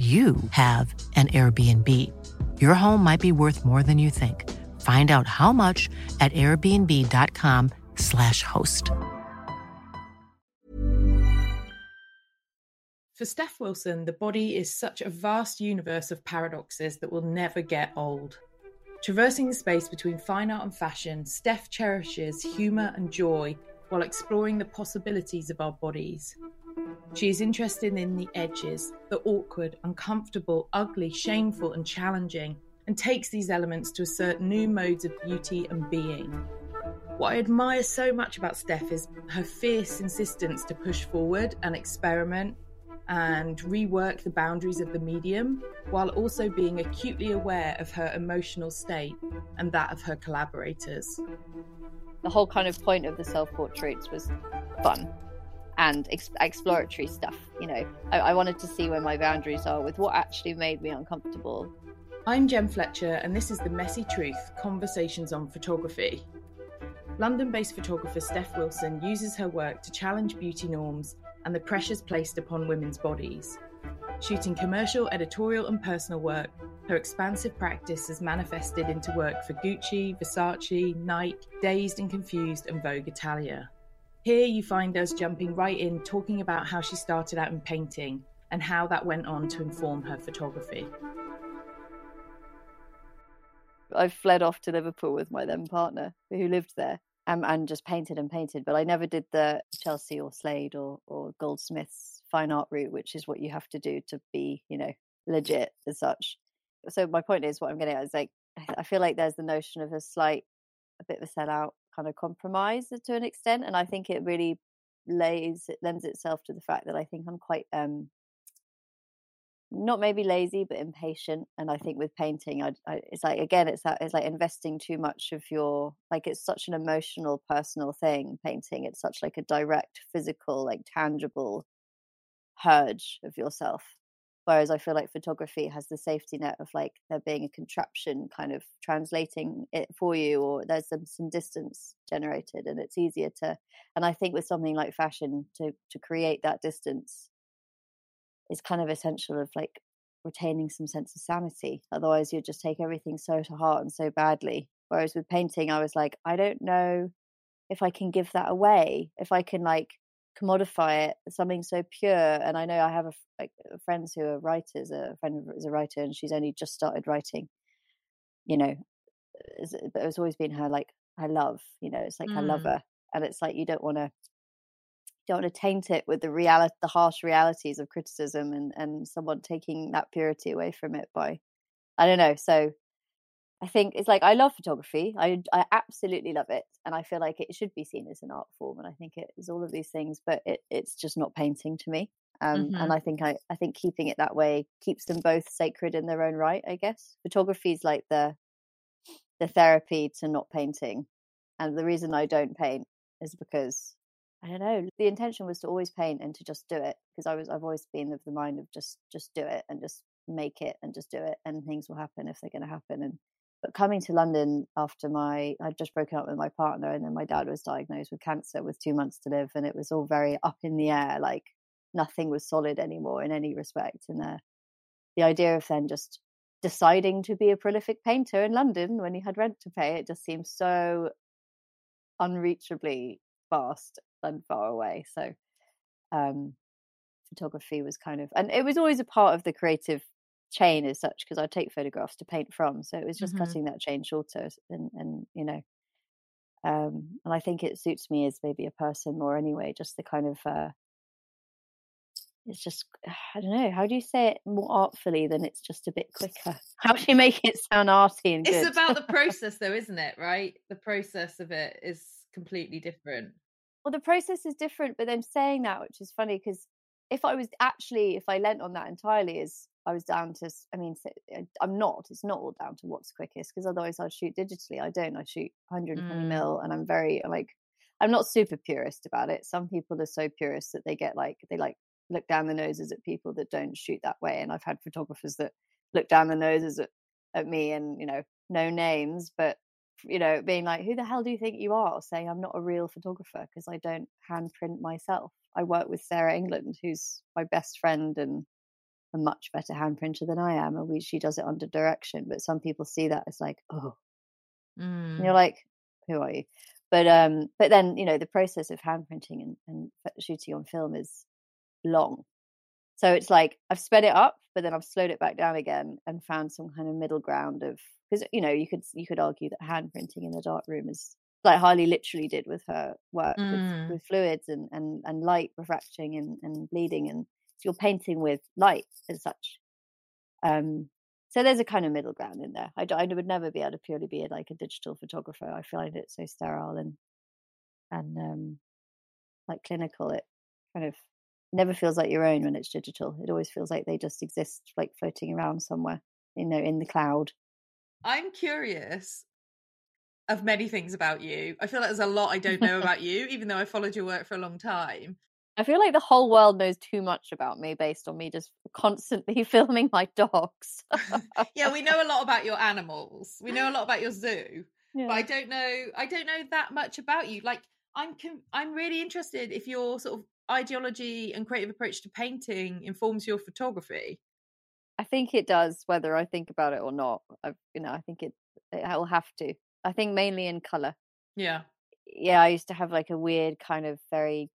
you have an Airbnb. Your home might be worth more than you think. Find out how much at airbnb.com/slash host. For Steph Wilson, the body is such a vast universe of paradoxes that will never get old. Traversing the space between fine art and fashion, Steph cherishes humour and joy while exploring the possibilities of our bodies. She is interested in the edges, the awkward, uncomfortable, ugly, shameful, and challenging, and takes these elements to assert new modes of beauty and being. What I admire so much about Steph is her fierce insistence to push forward and experiment and rework the boundaries of the medium while also being acutely aware of her emotional state and that of her collaborators. The whole kind of point of the self portraits was fun and ex- exploratory stuff. You know, I-, I wanted to see where my boundaries are with what actually made me uncomfortable. I'm Gem Fletcher, and this is The Messy Truth Conversations on Photography. London based photographer Steph Wilson uses her work to challenge beauty norms and the pressures placed upon women's bodies. Shooting commercial, editorial, and personal work, her expansive practice has manifested into work for Gucci, Versace, Nike, Dazed and Confused, and Vogue Italia. Here you find us jumping right in, talking about how she started out in painting and how that went on to inform her photography. I fled off to Liverpool with my then partner who lived there um, and just painted and painted. But I never did the Chelsea or Slade or, or Goldsmiths fine art route, which is what you have to do to be, you know, legit as such. So my point is, what I'm getting at is like, I feel like there's the notion of a slight, a bit of a sellout kind of compromise to an extent, and I think it really lays it lends itself to the fact that I think I'm quite um not maybe lazy but impatient and i think with painting I, I, it's like again it's that it's like investing too much of your like it's such an emotional personal thing painting. It's such like a direct physical like tangible purge of yourself Whereas I feel like photography has the safety net of like there being a contraption kind of translating it for you, or there's some, some distance generated, and it's easier to. And I think with something like fashion, to to create that distance is kind of essential of like retaining some sense of sanity. Otherwise, you just take everything so to heart and so badly. Whereas with painting, I was like, I don't know if I can give that away. If I can like commodify it something so pure and i know i have a, like, friends who are writers a friend is a writer and she's only just started writing you know but it's always been her like her love you know it's like mm. her lover and it's like you don't want to don't want to taint it with the reality the harsh realities of criticism and and someone taking that purity away from it by i don't know so I think it's like I love photography. I I absolutely love it, and I feel like it should be seen as an art form. And I think it is all of these things, but it, it's just not painting to me. Um, mm-hmm. And I think I I think keeping it that way keeps them both sacred in their own right. I guess photography is like the the therapy to not painting, and the reason I don't paint is because I don't know. The intention was to always paint and to just do it because I was I've always been of the mind of just just do it and just make it and just do it and things will happen if they're going to happen and but coming to London after my, I'd just broken up with my partner, and then my dad was diagnosed with cancer with two months to live, and it was all very up in the air. Like nothing was solid anymore in any respect. And uh, the idea of then just deciding to be a prolific painter in London when he had rent to pay, it just seemed so unreachably vast and far away. So, um, photography was kind of, and it was always a part of the creative chain as such because I take photographs to paint from. So it was just mm-hmm. cutting that chain shorter and, and you know, um, and I think it suits me as maybe a person more anyway, just the kind of, uh, it's just, I don't know, how do you say it more artfully than it's just a bit quicker? How do you make it sound arty and good? It's about the process though, isn't it? Right? The process of it is completely different. Well, the process is different, but then saying that, which is funny because if I was actually, if I lent on that entirely, is I was down to, I mean, I'm not, it's not all down to what's quickest because otherwise I'd shoot digitally. I don't, I shoot 120 mm. mil and I'm very, I'm like, I'm not super purist about it. Some people are so purist that they get like, they like look down the noses at people that don't shoot that way. And I've had photographers that look down the noses at, at me and, you know, no names, but, you know, being like, who the hell do you think you are? Saying I'm not a real photographer because I don't hand print myself. I work with Sarah England, who's my best friend and a much better hand printer than I am, and we, she does it under direction. But some people see that as like, oh, mm. you're like, who are you? But um, but then you know the process of hand printing and, and shooting on film is long, so it's like I've sped it up, but then I've slowed it back down again and found some kind of middle ground of because you know you could you could argue that hand printing in the dark room is like Harley literally did with her work mm. with, with, fluids and, and, and light refracting and, and bleeding and you're painting with light and such. Um, so there's a kind of middle ground in there. I, I would never be able to purely be like a digital photographer. I find it so sterile and and um, like clinical. It kind of never feels like your own when it's digital. It always feels like they just exist, like floating around somewhere, you know, in the cloud. I'm curious of many things about you. I feel like there's a lot I don't know about you, even though I followed your work for a long time. I feel like the whole world knows too much about me based on me just constantly filming my dogs. yeah, we know a lot about your animals. We know a lot about your zoo. Yeah. But I don't know I don't know that much about you. Like I'm I'm really interested if your sort of ideology and creative approach to painting informs your photography. I think it does whether I think about it or not. I you know, I think it it will have to. I think mainly in color. Yeah. Yeah, I used to have like a weird kind of very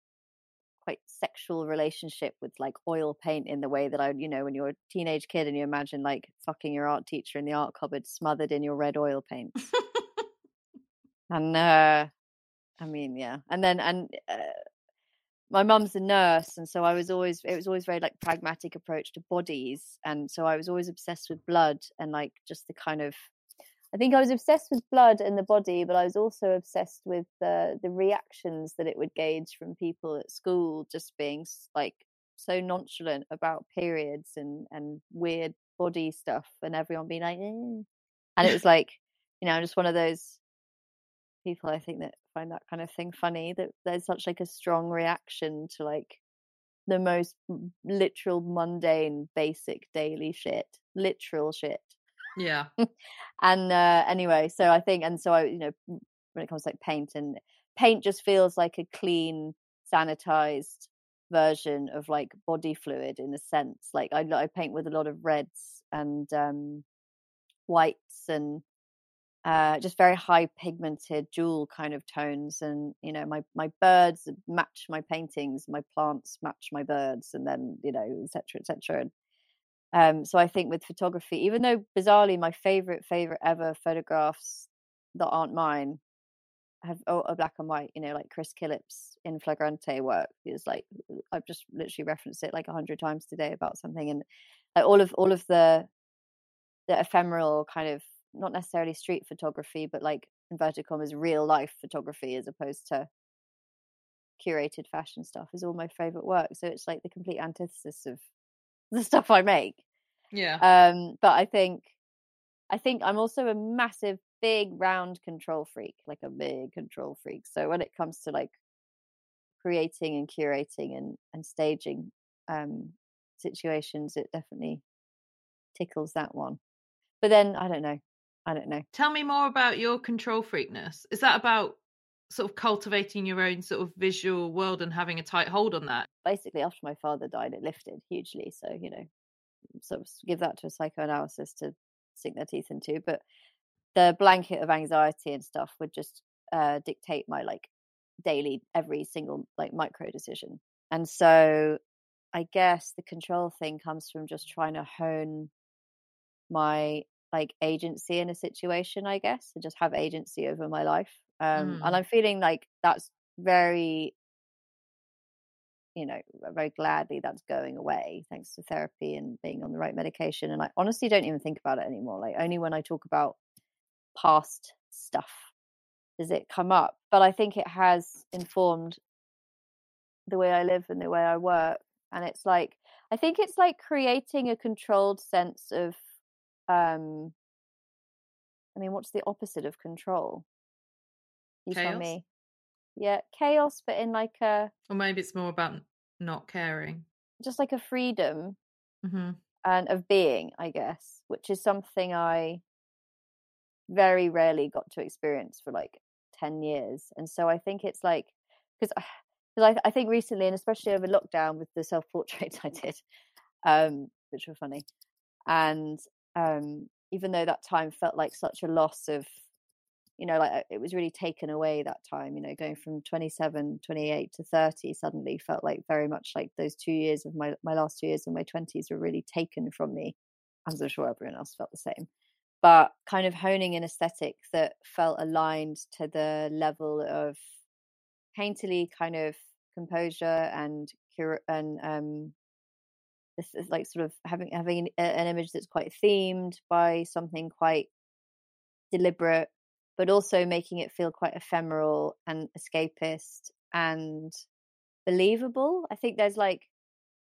quite sexual relationship with like oil paint in the way that I, you know, when you're a teenage kid and you imagine like fucking your art teacher in the art cupboard smothered in your red oil paint. and uh I mean, yeah. And then and uh, my mum's a nurse and so I was always it was always very like pragmatic approach to bodies and so I was always obsessed with blood and like just the kind of I think I was obsessed with blood and the body, but I was also obsessed with the the reactions that it would gauge from people at school, just being like so nonchalant about periods and and weird body stuff, and everyone being like, eh. and it was like, you know, just one of those people I think that find that kind of thing funny that there's such like a strong reaction to like the most literal mundane basic daily shit literal shit yeah. and uh, anyway, so I think, and so I, you know, when it comes to like paint and paint just feels like a clean, sanitized version of like body fluid in a sense. Like I, I paint with a lot of reds and um, whites and uh, just very high pigmented jewel kind of tones and you know my my birds match my paintings my plants match my birds and then you know etc etc and um, so I think with photography, even though bizarrely my favorite, favorite ever photographs that aren't mine have oh, are black and white, you know, like Chris Killip's in flagrante work is like I've just literally referenced it like a hundred times today about something, and like all of all of the the ephemeral kind of not necessarily street photography, but like inverted commas real life photography as opposed to curated fashion stuff is all my favorite work. So it's like the complete antithesis of the stuff I make. Yeah. Um, but I think I think I'm also a massive, big, round control freak, like a big control freak. So when it comes to like creating and curating and and staging um, situations, it definitely tickles that one. But then I don't know. I don't know. Tell me more about your control freakness. Is that about sort of cultivating your own sort of visual world and having a tight hold on that? Basically, after my father died, it lifted hugely. So, you know, sort of give that to a psychoanalysis to sink their teeth into. But the blanket of anxiety and stuff would just uh, dictate my like daily, every single like micro decision. And so I guess the control thing comes from just trying to hone my like agency in a situation, I guess, and just have agency over my life um, mm. and i'm feeling like that's very you know very gladly that's going away thanks to therapy and being on the right medication and i honestly don't even think about it anymore like only when i talk about past stuff does it come up but i think it has informed the way i live and the way i work and it's like I think it's like creating a controlled sense of um I mean, what's the opposite of control? You chaos? tell me. Yeah, chaos, but in like a Or maybe it's more about not caring. just like a freedom Mm-hmm. and of being, I guess, which is something I very rarely got to experience for like 10 years. And so I think it's like, because because I, I think recently, and especially over lockdown with the self portraits I did, um, which were funny, and um, even though that time felt like such a loss of, you know, like it was really taken away that time, you know, going from 27, 28 to 30 suddenly felt like very much like those two years of my, my last two years of my 20s were really taken from me. As I'm sure everyone else felt the same. But kind of honing an aesthetic that felt aligned to the level of painterly kind of composure and and um this is like sort of having having an image that's quite themed by something quite deliberate but also making it feel quite ephemeral and escapist and believable. I think there's like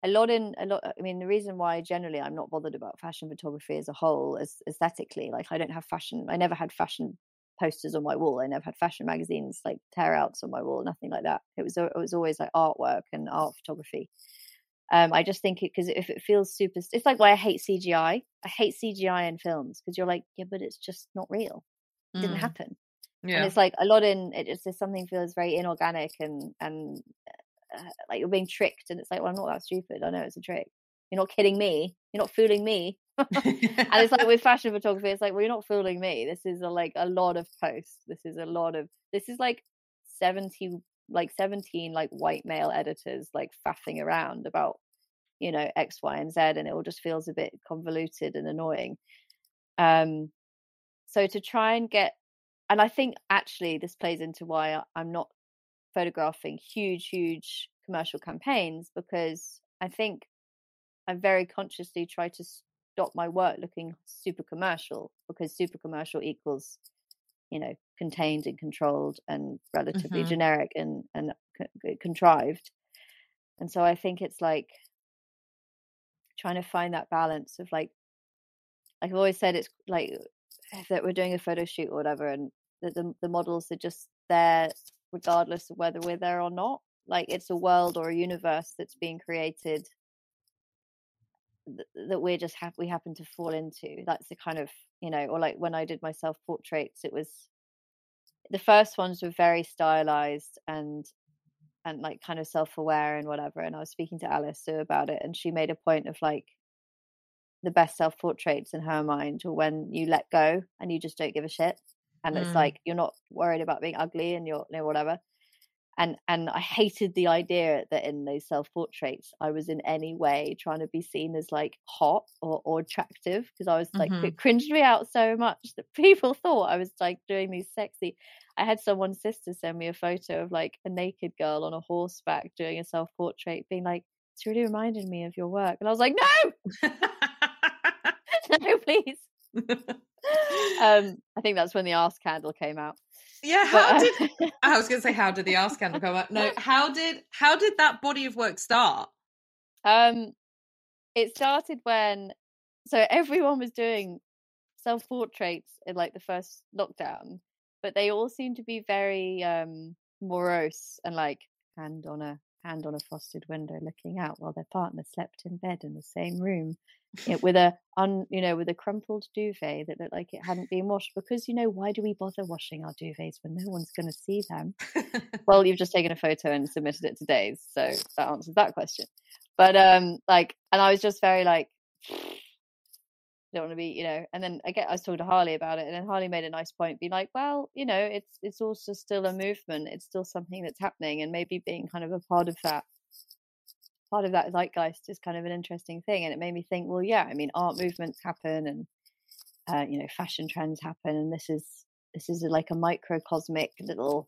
a lot in a lot i mean the reason why generally i'm not bothered about fashion photography as a whole as aesthetically like i don't have fashion i never had fashion posters on my wall i never had fashion magazines like tear outs on my wall nothing like that. It was it was always like artwork and art photography. Um i just think it because if it feels super it's like why i hate cgi i. Hate cgi in films because you're like yeah but it's just not real it didn't Mm. happen. Yeah. and it's like a lot in it just there's something feels very inorganic and and uh, like you're being tricked and it's like well i'm not that stupid. I know it's a trick. You're not kidding me. You're not fooling me. And it's like with fashion photography it's like well you're not fooling me. This is a, like a lot of posts. This is a lot of this is like 70 like 17 like white male editors like faffing around about you know x y and z and it all just feels a bit convoluted and annoying. Um so to try and get and i think actually this plays into why i'm not photographing huge huge commercial campaigns because i think i very consciously try to stop my work looking super commercial because super commercial equals you know contained and controlled and relatively Mhm. generic and and c- contrived and so i think it's like trying to find that balance of like like i've always said it's like that we're doing a photo shoot or whatever and the, the, the models are just there regardless of whether we're there or not. Like it's a world or a universe that's being created that we're just have we happen to fall into. That's the kind of you know or like when i did my self portraits it was the first ones were very stylized and and like kind of self-aware and whatever and i was speaking to alice about it and she made a point of like the best self-portraits in her mind or when you let go and you just don't give a shit and it's Mm. like you're not worried about being ugly and you're you know, whatever and and i hated the idea that in those self-portraits i was in any way trying to be seen as like hot or, or attractive because i was like Mhm. it cringed me out so much that people thought i was like doing these sexy i had someone's sister send me a photo of like a naked girl on a horseback doing a self-portrait being like it's really reminded me of your work and i was like no please um i think that's when the ask candle came out yeah. but, How uh, did I was going to say how did the ask candle come out? No. How did how did that body of work start? Um, it started when so everyone was doing self portraits in like the first lockdown, but they all seemed to be very um morose and like hand on a hand on a frosted window looking out while their partner slept in bed in the same room you know, with a un you know with a crumpled duvet that looked like it hadn't been washed because you know why do we bother washing our duvets when no one's going to see them? Well you've just taken a photo and submitted it to Dazed so that answers that question. But um like and i was just very like don't want to be you know and then i get i was talking to harley about it and then harley made a nice point being like well you know it's it's also still a movement it's still something that's happening and maybe being kind of a part of that part of that zeitgeist is kind of an interesting thing and it made me think well yeah i mean art movements happen and uh, you know fashion trends happen and this is this is like a microcosmic little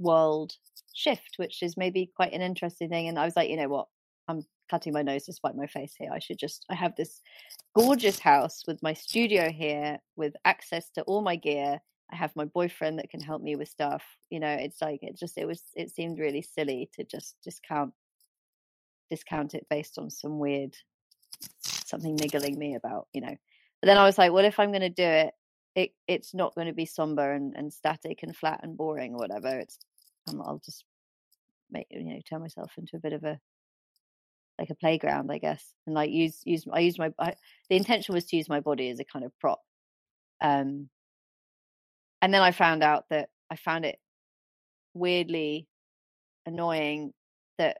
world shift which is maybe quite an interesting thing and i was like you know what? I'm cutting my nose to spite my face here. I should just i have this gorgeous house with my studio here with access to all my gear. I have my boyfriend that can help me with stuff. You know it's like it just it was it seemed really silly to just discount discount it based on some weird something niggling me about you know. But then i was like well if i'm going to do it? It it's not going to be somber and, and static and flat and boring or whatever. It's um, i'll just make you know turn myself into a bit of a like a playground i guess. And like use use i use my I, the intention was to use my body as a kind of prop um and then i found out that i found it weirdly annoying that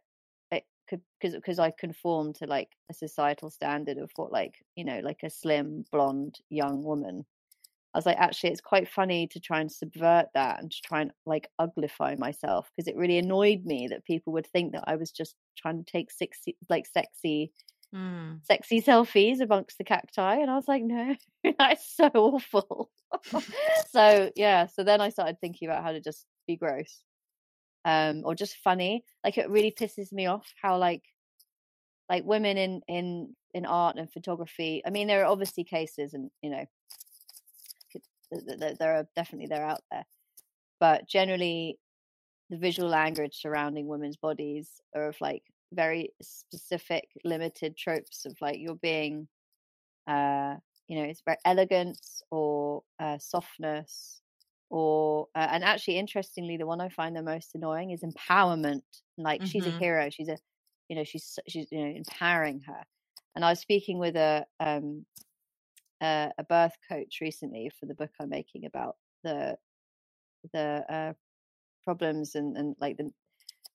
because because I conform to like a societal standard of what like you know like a slim blonde young woman. I was like, actually, it's quite funny to try and subvert that and to try and like uglify myself because it really annoyed me that people would think that I was just trying to take sexy, like sexy, mm. sexy selfies amongst the cacti, and I was like, no, that's so awful. so yeah, so then I started thinking about how to just be gross um, or just funny. Like it really pisses me off how like like women in in in art and photography. I mean, there are obviously cases, and you know, there are definitely they're out there, but generally, the visual language surrounding women's bodies are of like very specific, limited tropes of like you're being, uh, you know, it's very elegance or uh, softness or uh, and actually interestingly the one i find the most annoying is empowerment like mm-hmm. she's a mm-hmm. hero she's a you know she's she's you know empowering her and i was speaking with a um a, a birth coach recently for the book i'm making about the the uh problems and and like the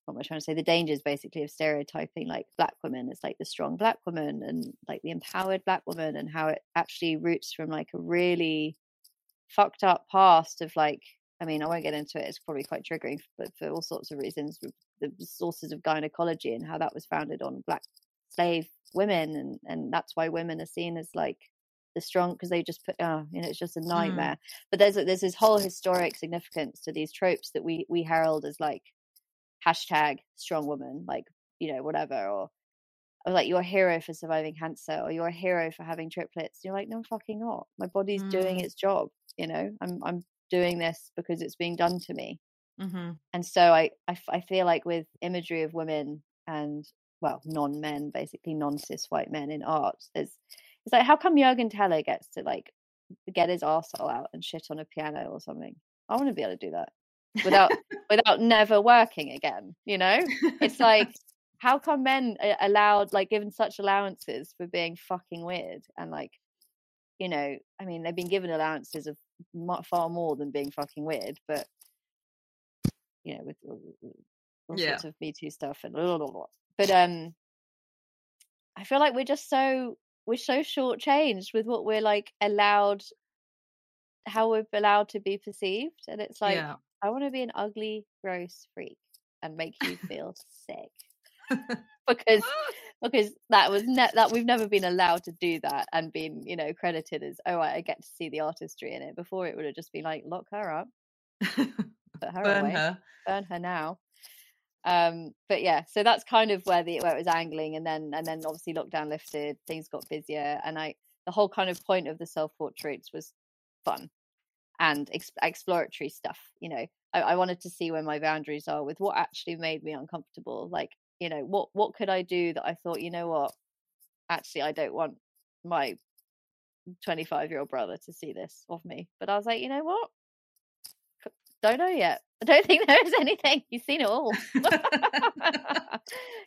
what am I trying to say? The dangers basically of stereotyping like black women as like the strong black woman and like the empowered black woman and how it actually roots from like a really fucked up past of like I mean, I won't get into it. It's probably quite triggering, but for all sorts of reasons, the sources of gynecology and how that was founded on black slave women, and and that's why women are seen as like the strong because they just put, oh, you know, it's just a mm. nightmare. Mm. But there's a, there's this whole historic significance to these tropes that we we herald as like hashtag strong woman, like you know whatever, or of like you're a hero for surviving cancer or you're a hero for having triplets. You're like, no, I'm fucking not. My body's mm. doing its job. You know, I'm I'm doing this because it's being done to me. Mm-hmm. And so I, I I feel like with imagery of women and well non men, basically non cis white men in art, there's it's like how come Juergen Teller gets to like get his arsehole out and shit on a piano or something? I want to be able to do that without without never working again. You know, it's like how come men are allowed like given such allowances for being fucking weird and like you know i mean they've been given allowances of far more than being fucking weird but you know with all, yeah. sorts of me too stuff and blah, blah, blah. but um i feel like we're just so we're so shortchanged with what we're like allowed how we're allowed to be perceived and it's like yeah. i want to be an ugly gross freak and make you feel sick because because that was ne- that we've never been allowed to do that and been you know credited as oh I get to see the artistry in it. Before it would have just been like lock her up, put her burn away, her, burn her now. Um, but yeah, so that's kind of where the where it was angling, and then and then obviously lockdown lifted, things got busier, and I the whole kind of point of the self portraits was fun and ex- exploratory stuff. You know, I, I wanted to see where my boundaries are with what actually made me uncomfortable, like you know what what could i do that i thought you know what? Actually i don't want my 25 year old brother to see this of me. But i was like you know what? Don't know yet. I don't think there's anything. You've seen it all.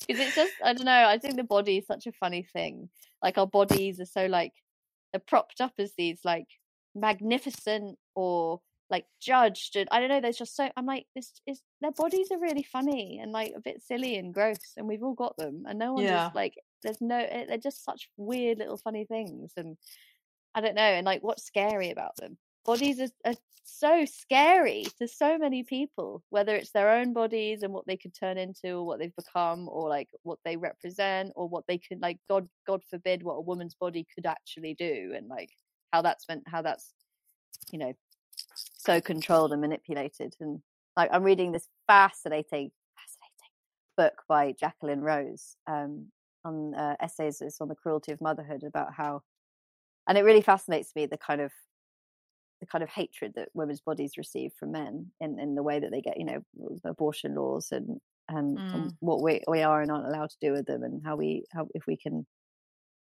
Because it's just i don't know i think the body is such a funny thing. Like our bodies are so like they're propped up as these like magnificent or like judged and I don't know there's just so I'm like this is their bodies are really funny and like a bit silly and gross and we've all got them and no one's yeah. like there's no eh, they're just such weird little funny things and I don't know and like what's scary about them bodies are, are so scary to so many people whether it's their own bodies and what they could turn into or what they've become or like what they represent or what they could like god god forbid what a woman's body could actually do and like how that's meant how that's you know so controlled and manipulated. And like I'm reading this fascinating, fascinating book by Jacqueline Rose um, on uh, essays on the cruelty of motherhood about how, and it really fascinates me the kind of the kind of hatred that women's bodies receive from men in, in the way that they get, you know, abortion laws and and, Mm. and what we we are and aren't allowed to do with them and how we how if we can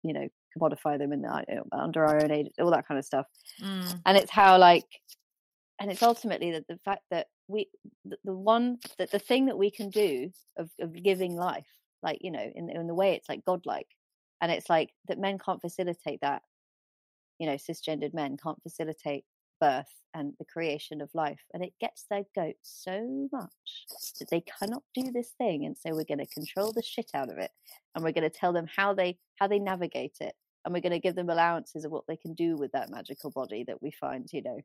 you know commodify them and uh, under our own age all that kind of stuff Mm. and it's how like and it's ultimately that the fact that we the, the one that the thing that we can do of, of giving life like you know in, in the way it's like godlike and it's like that men can't facilitate that you know cisgendered men can't facilitate birth and the creation of life and it gets their goat so much that they cannot do this thing and so we're going to control the shit out of it and we're going to tell them how they how they navigate it and we're going to give them allowances of what they can do with that magical body that we find you know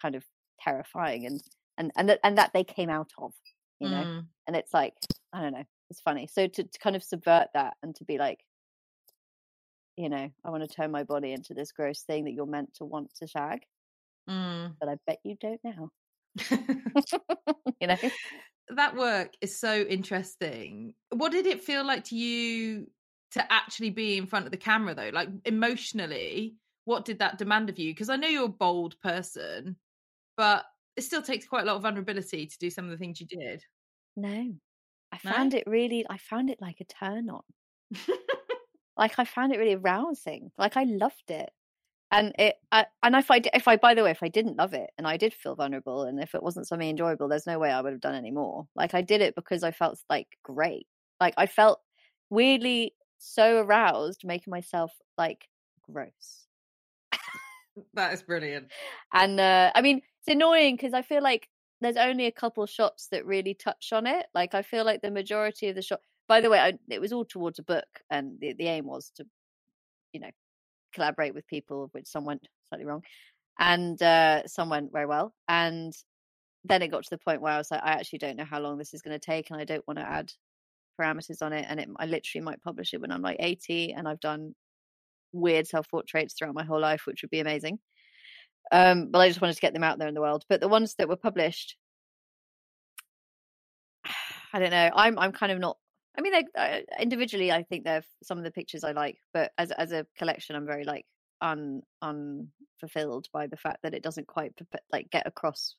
kind of terrifying and and and that, and that they came out of you know Mm. and it's like i don't know it's funny so to, to kind of subvert that and to be like you know i want to turn my body into this gross thing that you're meant to want to shag Mm. but i bet you don't now you know that work is so interesting. What did it feel like to you to actually be in front of the camera though? Like emotionally, what did that demand of you? Because I know you're a bold person, but it still takes quite a lot of vulnerability to do some of the things you did. no. I No? found it really i found it like a turn on. Like i found it really arousing. Like i loved it. And it I, and if I, if i by the way if i didn't love it and i did feel vulnerable and if it wasn't something enjoyable there's no way i would have done any more. Like i did it because i felt like great. Like i felt weirdly so aroused making myself like gross. That is brilliant. and uh i mean it's annoying because i feel like there's only a couple shots that really touch on it like i feel like the majority of the shot by the way I, it was all towards a book and the, the aim was to you know collaborate with people which some went slightly wrong and uh some went very well and then it got to the point where i was like i actually don't know how long this is going to take and i don't want to add parameters on it and it, i literally might publish it when i'm like 80 and i've done weird self portraits throughout my whole life which would be amazing um but i just wanted to get them out there in the world but the ones that were published i don't know i'm i'm kind of not i mean they uh, individually i think they're some of the pictures i like but as as a collection i'm very like un unfulfilled by the fact that it doesn't quite like get across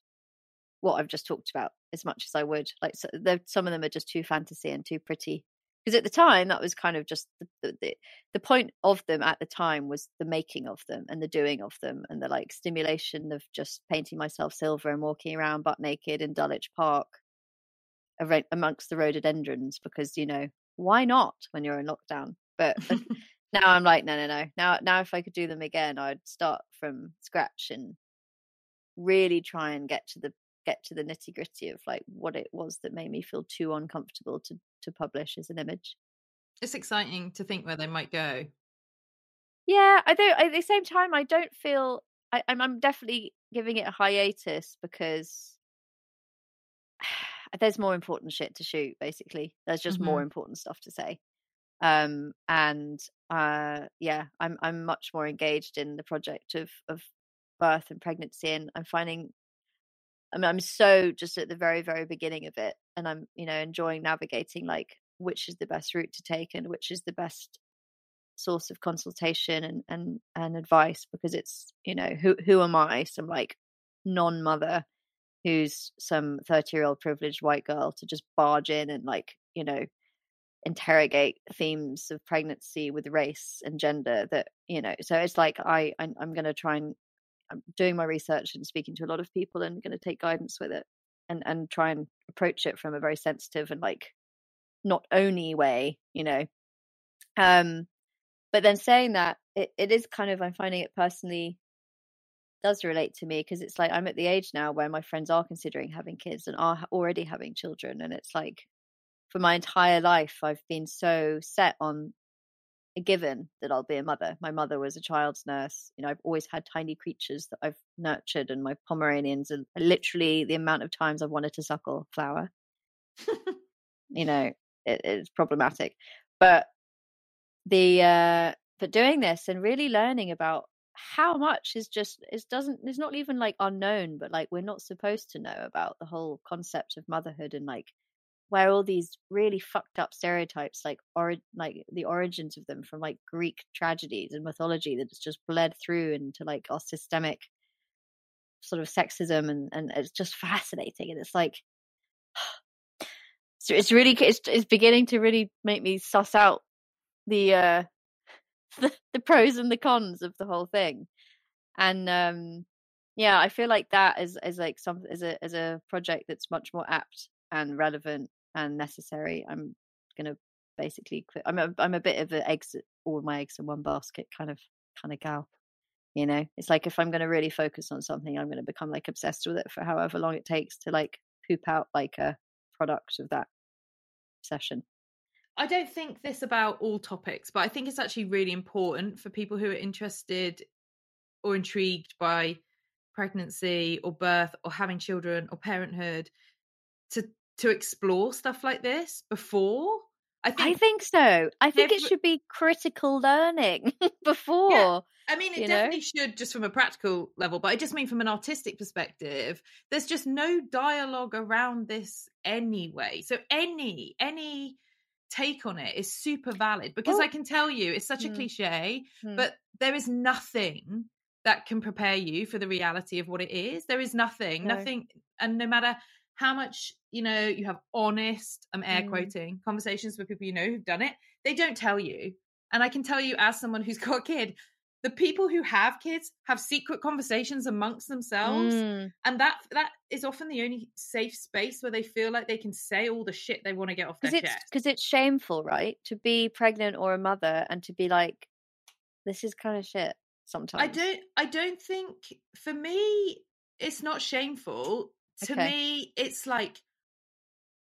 what i've just talked about as much as i would. Like so some of them are just too fantasy and too pretty because at the time that was kind of just the, the, the point of them at the time was the making of them and the doing of them and the like stimulation of just painting myself silver and walking around butt naked in Dulwich Park amongst the rhododendrons because you know why not when you're in lockdown? But but now I'm like no no no. Now now if I could do them again I'd start from scratch and really try and get to the get to the nitty gritty of like what it was that made me feel too uncomfortable to to publish as an image it's exciting to think where they might go. Yeah, I don't. At the same time, I don't feel. I, I'm, I'm definitely giving it a hiatus because there's more important shit to shoot. Basically, there's just more important stuff to say. Um, and uh, yeah, I'm I'm much more engaged in the project of of birth and pregnancy, and I'm finding. I mean, I'm so just at the very, very beginning of it, and I'm, you know, enjoying navigating like which is the best route to take and which is the best source of consultation and and and advice because it's you know who who am I? Some like non mother who's some 30 year old privileged white girl to just barge in and like you know interrogate themes of pregnancy with race and gender that you know so it's like I I'm, I'm going to try and I'm doing my research and speaking to a lot of people and going to take guidance with it and and try and approach it from a very sensitive and like not only way you know? Um but then saying that it, it is kind of i'm finding it personally does relate to me because it's like i'm at the age now where my friends are considering having kids and are already having children and it's like for my entire life i've been so set on a given that i'll be a mother. My mother was a child's nurse. You know i've always had tiny creatures that i've nurtured and my pomeranians and literally the amount of times i've wanted to suckle flower. You know it, it's problematic. But the uh but doing this and really learning about how much is just it doesn't it's not even like unknown but like we're not supposed to know about the whole concept of motherhood and like where all these really fucked up stereotypes like or like the origins of them from like greek tragedies and mythology that just bled through into like our systemic sort of sexism and and it's just fascinating and it's like So it's really it's, it's beginning to really make me suss out the uh the, the pros and the cons of the whole thing. And um yeah, I feel like that is is like some is a as a project that's much more apt and relevant and necessary. I'm gonna basically quit. I'm a, I'm a bit of an eggs all my eggs in one basket kind of kind of gal. You know, it's like if I'm going to really focus on something, I'm going to become like obsessed with it for however long it takes to like poop out like a product of that session. I don't think this about all topics, but I think it's actually really important for people who are interested or intrigued by pregnancy or birth or having children or parenthood to to explore stuff like this before I think, I think so. I think it should be critical learning before. Yeah. I mean, it definitely know? should just from a practical level, but I just mean from an artistic perspective, there's just no dialogue around this anyway. So any any take on it is super valid because oh. I can tell you it's such a mm. cliche, mm. but there is nothing that can prepare you for the reality of what it is. There is nothing, no. nothing, and no matter how much you know you have honest i'm air mm. quoting conversations with people you know who've done it they don't tell you and i can tell you as someone who's got a kid the people who have kids have secret conversations amongst themselves mm. and that that is often the only safe space where they feel like they can say all the shit they want to get off their it's, chest because it's shameful right to be pregnant or a mother and to be like this is kind of shit sometimes i don't i don't think for me it's not shameful to okay. me it's like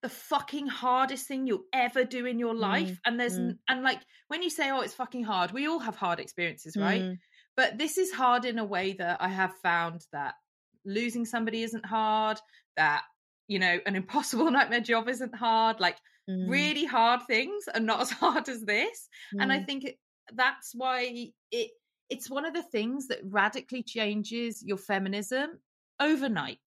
the fucking hardest thing you'll ever do in your life mm, and there's mm. and like when you say oh it's fucking hard we all have hard experiences right mm. but this is hard in a way that i have found that losing somebody isn't hard that you know an impossible nightmare job isn't hard like mm. really hard things are not as hard as this and i mm. think it, that's why it it's one of the things that radically changes your feminism overnight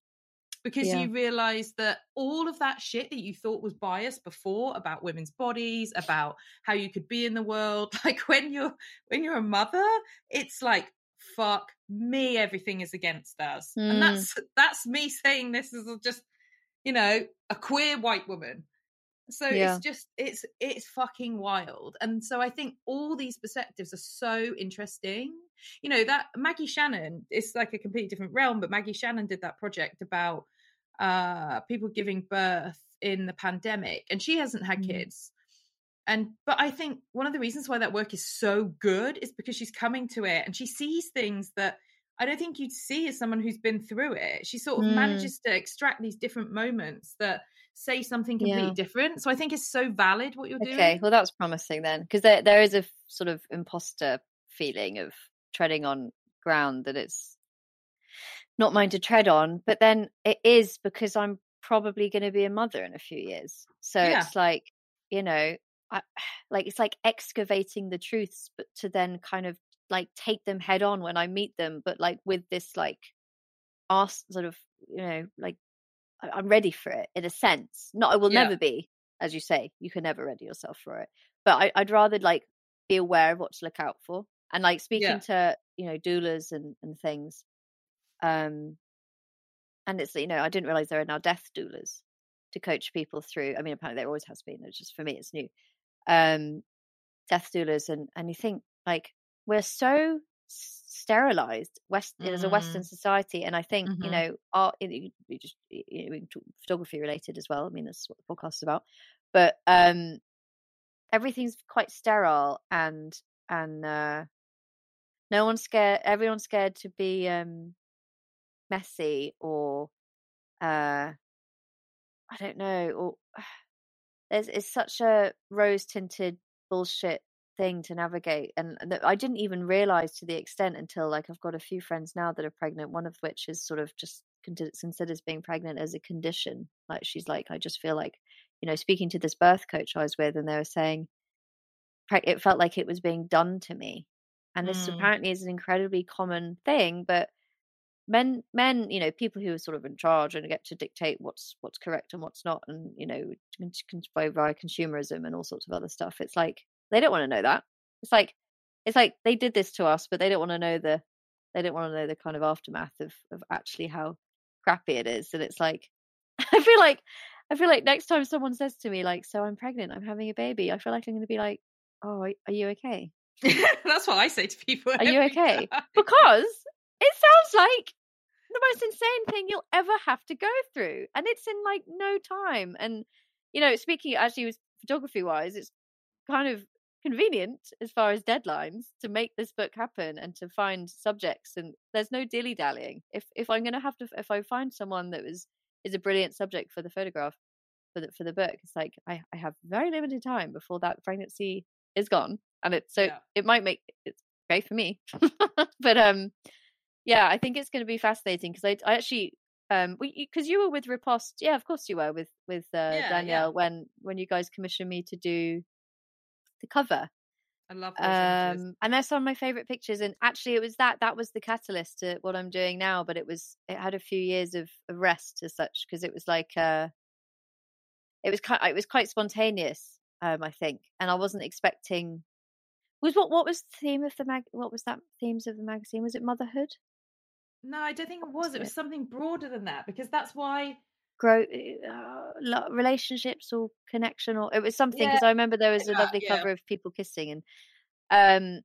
because yeah. you realize that all of that shit that you thought was biased before about women's bodies about how you could be in the world like when you're when you're a mother it's like fuck me everything is against us mm. and that's that's me saying this as just you know a queer white woman so yeah. it's just it's it's fucking wild and so i think all these perspectives are so interesting you know that maggie shannon is like a completely different realm but maggie shannon did that project about uh, people giving birth in the pandemic, and she hasn't had mm. kids. And but I think one of the reasons why that work is so good is because she's coming to it and she sees things that I don't think you'd see as someone who's been through it. She sort of mm. manages to extract these different moments that say something completely yeah. different. So I think it's so valid what you're okay, doing. Okay, well that's promising then, because there there is a sort of imposter feeling of treading on ground that it's not mine to tread on. But then it is because I'm probably going to be a mother in a few years. So yeah. it's like, you know, I, like it's like excavating the truths, but to then kind of like take them head on when I meet them, but like with this like ask sort of, you know, like I'm ready for it in a sense. Not I will yeah. never be, as you say, you can never ready yourself for it. But I, would rather like be aware of what to look out for. And like speaking yeah. to, you know, doulas and, and things, um, and it's you know I didn't realize there are now death doulas to coach people through. I mean, apparently there always has been. It's just for me, it's new. Um, death doulas, and and you think like we're so sterilized west mm. as a western mm. society and i think mm-hmm. you know art just you know, we can talk photography related as well i mean that's what the podcast is about but um everything's quite sterile and and uh no one's scared everyone's scared to be um messy or uh I don't know or there's it's such a rose tinted bullshit thing to navigate and that I didn't even realize to the extent until like I've got a few friends now that are pregnant one of which is sort of just considers being pregnant as a condition like she's like I just feel like you know speaking to this birth coach I was with and they were saying it felt like it was being done to me and this mm. apparently is an incredibly common thing but men men you know people who are sort of in charge and get to dictate what's what's correct and what's not and you know by via consumerism and all sorts of other stuff it's like they don't want to know that it's like it's like they did this to us but they don't want to know the they don't want to know the kind of aftermath of of actually how crappy it is and it's like i feel like I feel like next time someone says to me like, "So I'm pregnant, I'm having a baby," I feel like I'm going to be like, "Oh, are, are you okay? That's what I say to people. Are you okay?" time. Because it sounds like the most insane thing you'll ever have to go through, and it's in like no time. And you know, speaking as actually, was photography wise, it's kind of convenient as far as deadlines to make this book happen and to find subjects and there's no dilly dallying if if i'm going to have to if i find someone that was is a brilliant subject for the photograph for the for the book it's like i i have very limited time before that pregnancy is gone and it so Yeah. it might make it's great for me but um yeah i think it's going to be fascinating because i i actually um because you were with riposte yeah of course you were with with uh, Yeah, yeah. danielle when when you guys commissioned me to do the cover I love those images. um and they're some of my favorite pictures and actually it was that that was the catalyst to what i'm doing now but it was it had a few years of, of rest as such because it was like uh it was kind it was quite spontaneous um i think and i wasn't expecting was what what was the theme of the mag what was that themes of the magazine was it motherhood No, I don't think it was. It was something broader than that because that's why. grow uh, relationships or connection or it was something Yeah, because I remember there was a lovely yeah. cover of people kissing and um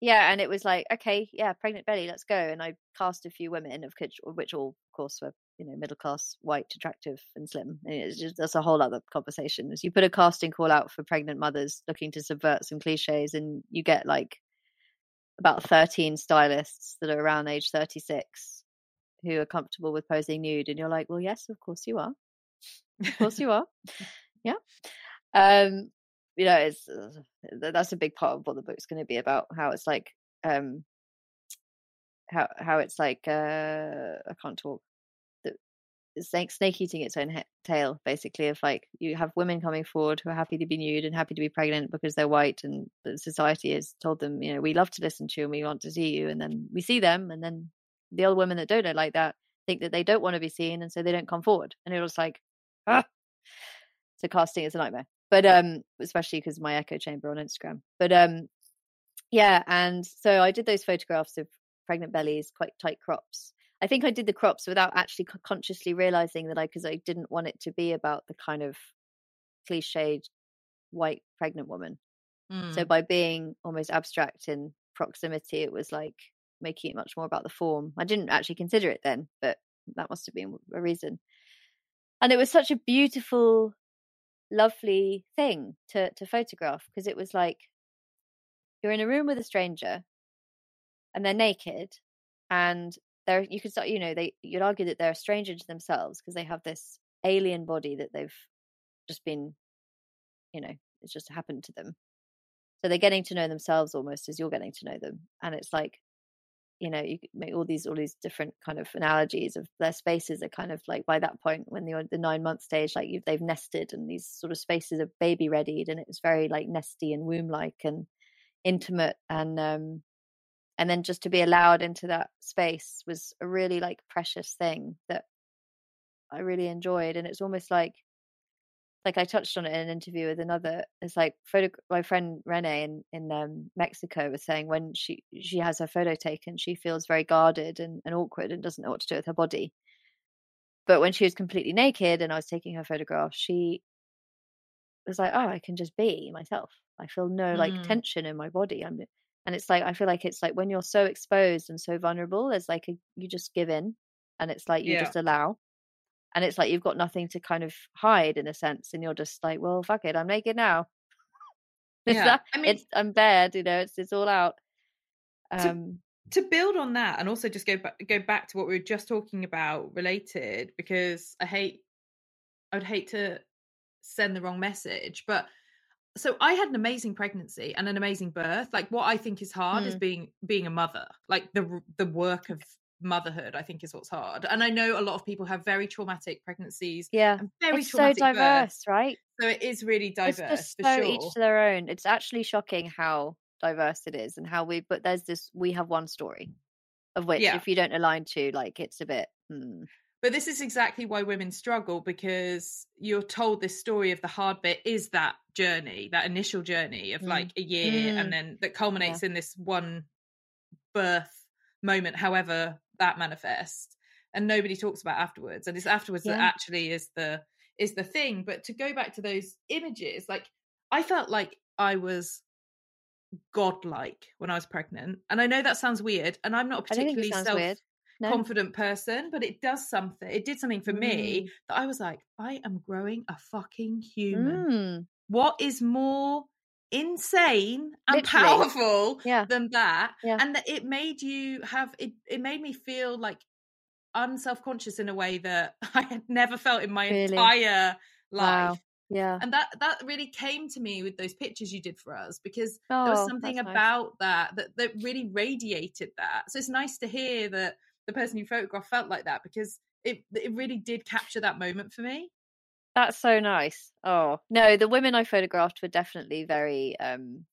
yeah and it was like okay yeah pregnant belly let's go and I cast a few women of which which all of course were you know middle class white attractive and slim and it's just that's a whole other conversation as you put a casting call out for pregnant mothers looking to subvert some cliches and you get like about 13 stylists that are around age 36 who are comfortable with posing nude and you're like well yes of course you are. Of course you are. Yeah. Um you know it's uh, that's a big part of what the book's going to be about how it's like um how how it's like uh i can't talk snake eating its own he- tail basically of like you have women coming forward who are happy to be nude and happy to be pregnant because they're white and the society has told them you know we love to listen to you and we want to see you and then we see them and then the other women that don't know like that think that they don't want to be seen and so they don't come forward and it was like ah. so casting is a nightmare but um especially because my echo chamber on instagram but um yeah and so i did those photographs of pregnant bellies quite tight crops i think i did the crops without actually consciously realizing that i because i didn't want it to be about the kind of cliched white pregnant woman. So Mm. by being almost abstract in proximity it was like making it much more about the form. I didn't actually consider it then but that must have been a reason. And it was such a beautiful lovely thing to to photograph because it was like you're in a room with a stranger and they're naked and they're you could start you know they you'd argue that they're a stranger to themselves because they have this alien body that they've just been you know it's just happened to them. So they're getting to know themselves almost as you're getting to know them and it's like you know you make all these all these different kind of analogies of their spaces are kind of like by that point when they're the nine month stage like they've nested and these sort of spaces are baby readied and it's very like nesty and womb like and intimate and um and then just to be allowed into that space was a really like precious thing that I really enjoyed and it's almost like like I touched on it in an interview with another. It's like photo. My friend Renee in in um, Mexico was saying when she she has her photo taken, she feels very guarded and, and awkward and doesn't know what to do with her body. But when she was completely naked and I was taking her photograph, she was like, "Oh, I can just be myself. I feel no like Mm. tension in my body." I'm, and it's like I feel like it's like when you're so exposed and so vulnerable, there's like a, you just give in, and it's like you Yeah. just allow. And it's like you've got nothing to kind of hide in a sense and you're just like well fuck it i'm naked now. Yeah, that, I mean- it's i'm bared you know it's it's all out. To- um to build on that and also just go back go back to what we were just talking about related because I hate I would hate to send the wrong message but so I had an amazing pregnancy and an amazing birth. Like what I think is hard is Mm. being being a mother. Like the the work of motherhood I think is what's hard. And I know a lot of people have very traumatic pregnancies yeah. and very it's so diverse right? So it is really diverse it's just for so sure. each to their own. It's actually shocking how diverse it is and how we but there's this we have one story of which Yeah. if you don't align to like it's a bit hmm, But this is exactly why women struggle because you're told this story of the hard bit is that journey, that initial journey of Mm. like a year Mm. and then that culminates in this one birth moment, however that manifests. And nobody talks about afterwards. And it's afterwards that actually is the is the thing. But to go back to those images, like I felt like I was godlike when I was pregnant. And I know that sounds weird, and I'm not a particularly self no. confident person, but it does something. It did something for mm. me that I was like, I am growing a fucking human. Mm. What is more insane and Literally. powerful yeah. than that? Yeah. And that it made you have it it made me feel like unself-conscious in a way that I had never felt in my really? entire life. Wow. Yeah. And that that really came to me with those pictures you did for us because oh, there was oh, something about nice. that, that that really radiated that. So it's nice to hear that the person you photographed felt like that because it it really did capture that moment for me. That's so nice. Oh no, the women I photographed were definitely very um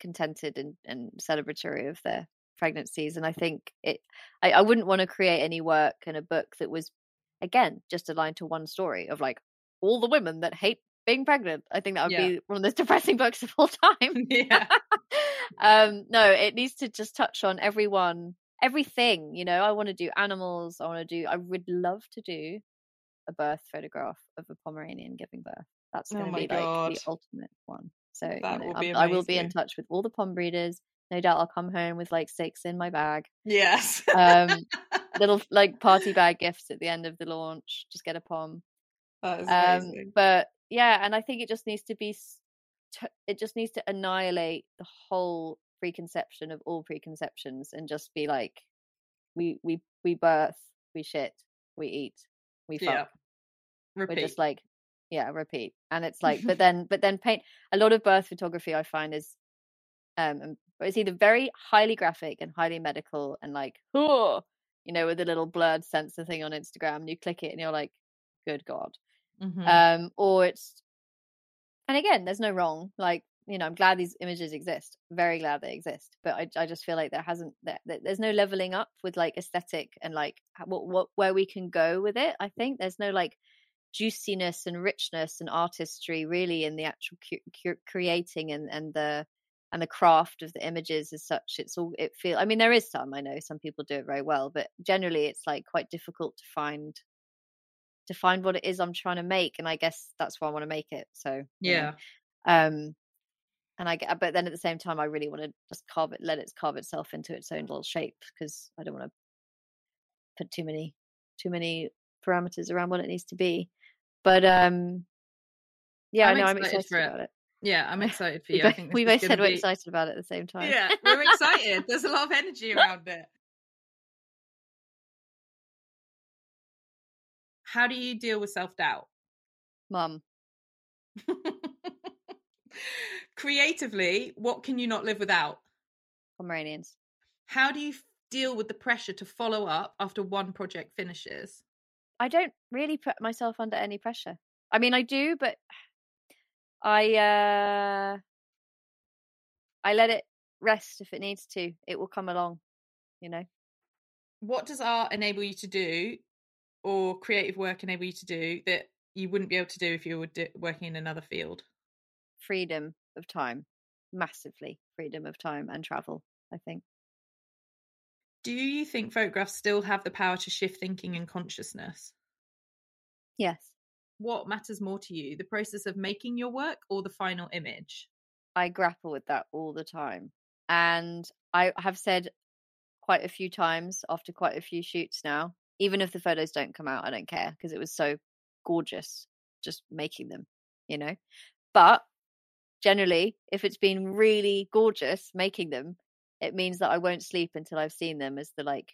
contented and, and celebratory of their pregnancies and I think it I, I wouldn't want to create any work in a book that was again just aligned to one story of like all the women that hate being pregnant. I think that would yeah. be one of the depressing books of all time. Yeah. um, no, it needs to just touch on everyone, everything. You know, I want to do animals. I want to do. I would love to do a birth photograph of a Pomeranian giving birth. That's going to oh be God. like the ultimate one. So you know, will I will be in touch with all the pom breeders. No doubt I'll come home with like six in my bag. Yes. um, little like party bag gifts at the end of the launch. Just get a pom. That is um. But yeah, and I think it just needs to be, it just needs to annihilate the whole preconception of all preconceptions and just be like, we we we birth, we shit, we eat, we fuck. Yeah. We're just like, yeah, repeat. And it's like, but then, but then paint. A lot of birth photography I find is, um, it's either very highly graphic and highly medical and like, oh, you know, with a little blurred sensor thing on Instagram, and you click it and you're like, good god mm-hmm. um or it's and again there's no wrong like you know i'm glad these images exist very glad they exist but i, I just feel like there hasn't there, there's no leveling up with like aesthetic and like what what where we can go with it i think there's no like juiciness and richness and artistry really in the actual cu- cu- creating and and the and the craft of the images as such it's all it feel i mean there is some i know some people do it very well but generally it's like quite difficult to find to find what it is I'm trying to make, and I guess that's why I want to make it. So yeah, know. um, and I get, but then at the same time, I really want to just carve it, let it carve itself into its own little shape because I don't want to put too many too many parameters around what it needs to be. But um, yeah, I'm I know I'm excited for it. about it. Yeah, I'm excited for you. we, I think we both said we're excited about it at the same time. Yeah, we're excited. There's a lot of energy around it. How do you deal with self doubt? Mum. Creatively, what can you not live without? Pomeranians. How do you deal with the pressure to follow up after one project finishes? I don't really put myself under any pressure. I mean, I do, but I uh I let it rest if it needs to. It will come along, you know. What does art enable you to do or creative work enable you to do that you wouldn't be able to do if you were working in another field? Freedom of time, massively freedom of time and travel, I think. Do you think photographs still have the power to shift thinking and consciousness? Yes. What matters more to you, the process of making your work or the final image? I grapple with that all the time. And I have said quite a few times after quite a few shoots now even if the photos don't come out, I don't care because it was so gorgeous just making them, you know. But generally, if it's been really gorgeous making them, it means that I won't sleep until I've seen them as the like,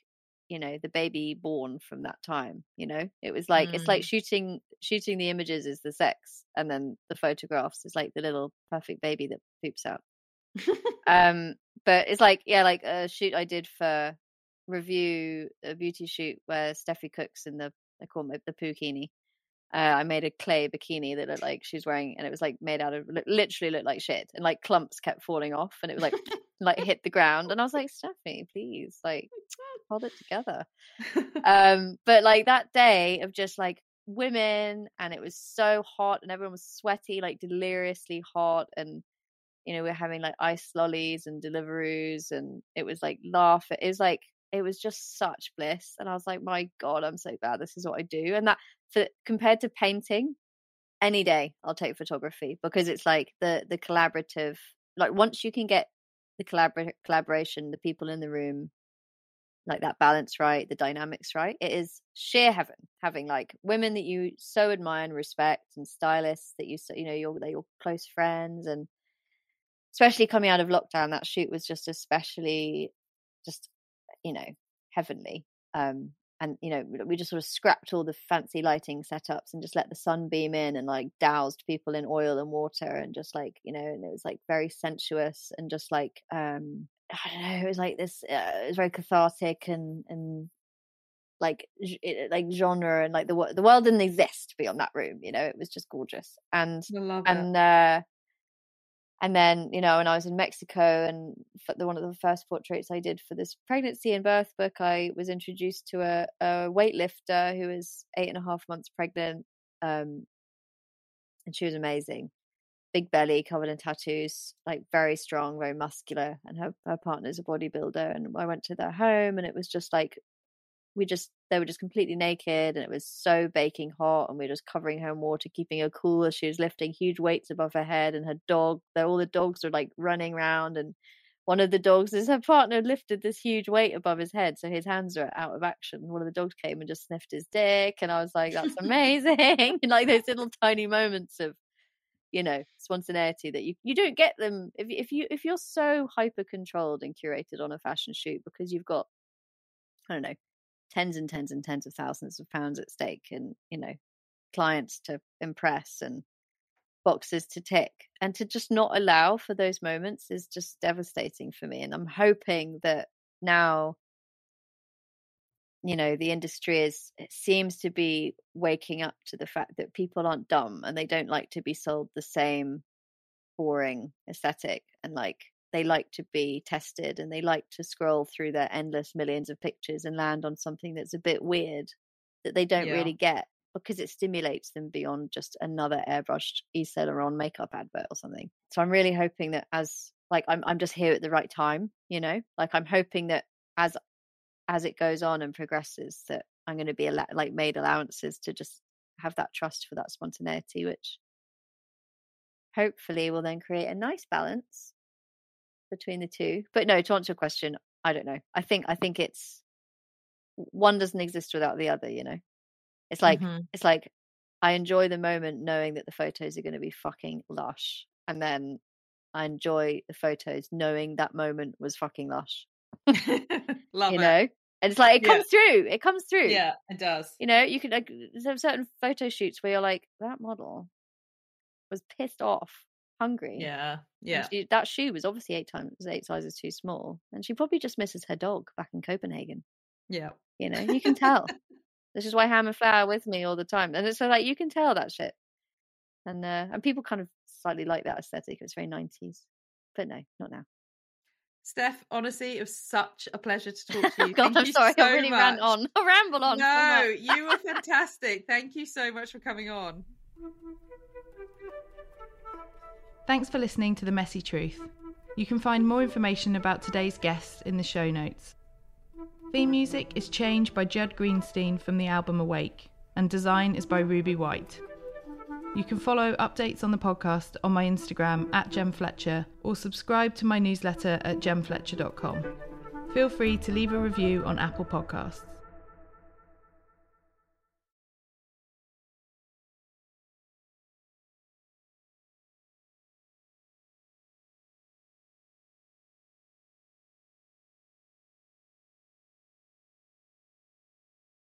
you know, the baby born from that time. You know, it was like mm. it's like mm. shooting shooting the images is the sex, and then the photographs is like the little perfect baby that poops out. um, but it's like yeah, like a shoot I did for review a beauty shoot where Steffi cooks in the I call it the pookini. Uh, I made a clay bikini that looked like she's wearing, and it was like made out of literally looked like shit, and like clumps kept falling off, and it was like like hit the ground, and I was like, Steffi, please, like hold it together. um, but like that day of just like women, and it was so hot, and everyone was sweaty, like deliriously hot, and you know we are having like ice lollies and deliveroos, and it was like laugh. It was like it was just such bliss and i was like my god i'm so glad this is what i do and that for compared to painting any day I'll take photography because it's like the the collaborative like once you can get the collabor- collaboration the people in the room like that balance right the dynamics right it is sheer heaven having like women that you so admire and respect and stylists that you so you know you're they're your close friends and especially coming out of lockdown that shoot was just especially just you know heavenly um and you know we just sort of scrapped all the fancy lighting setups and just let the sun beam in and like doused people in oil and water and just like you know and it was like very sensuous and just like um i don't know it was like this uh, it was very cathartic and and like like genre and like the the world didn't exist beyond that room you know it was just gorgeous. And and uh and then you know when i was in mexico and the one of the first portraits i did for this pregnancy and birth book i was introduced to a, a weightlifter who was eight and a half months pregnant um, and she was amazing. Big belly covered in tattoos like very strong very muscular and her, her partner's a bodybuilder and i went to their home and it was just like we just they were just completely naked and it was so baking hot and we were just covering her in water keeping her cool as she was lifting huge weights above her head and her dog all the dogs are like running around and one of the dogs is her partner lifted this huge weight above his head so his hands are out of action. One of the dogs came and just sniffed his dick and i was like that's amazing. Like those little tiny moments of you know spontaneity that you you don't get them if if you if you're so hyper controlled and curated on a fashion shoot because you've got I don't know tens and tens and tens of thousands of pounds at stake and you know clients to impress and boxes to tick. And to just not allow for those moments is just devastating for me and i'm hoping that now you know the industry is it seems to be waking up to the fact that people aren't dumb and they don't like to be sold the same boring aesthetic and like they like to be tested and they like to scroll through their endless millions of pictures and land on something that's a bit weird that they don't yeah. really get because it stimulates them beyond just another airbrushed Yves Saint Laurent makeup advert or something. So I'm really hoping that as like I'm I'm just here at the right time, you know, like I'm hoping that as as it goes on and progresses that I'm going to be al- like made allowances to just have that trust for that spontaneity, which hopefully will then create a nice balance between the two. But no, to answer your question, I don't know. I think I think it's one doesn't exist without the other. You know, it's like mm-hmm. it's like I enjoy the moment knowing that the photos are going to be fucking lush, and then I enjoy the photos knowing that moment was fucking lush. Love you it. know, and it's like it yeah. comes through. It comes through. Yeah, it does. You know, you can like, there's certain photo shoots where you're like that model was pissed off hungry. Yeah, yeah. She, that shoe was obviously eight times eight sizes too small, and she probably just misses her dog back in Copenhagen. Yeah, you know, you can tell. this is why Ham and Flour with me all the time, and it's so like you can tell that shit. And uh, and people kind of slightly like that aesthetic. It was very nineties, but no, not now. Steph, honestly, it was such a pleasure to talk to you. God, I'm sorry, so I really much. ran on. I ramble on. No, you were fantastic. Thank you so much for coming on. Thanks for listening to The Messy Truth. You can find more information about today's guests in the show notes. Theme music is Change by Judd Greenstein from the album Awake, and design is by Ruby White. You can follow updates on the podcast on my Instagram at Gem Fletcher or subscribe to my newsletter at gemfletcher.com. Feel free to leave a review on Apple Podcasts.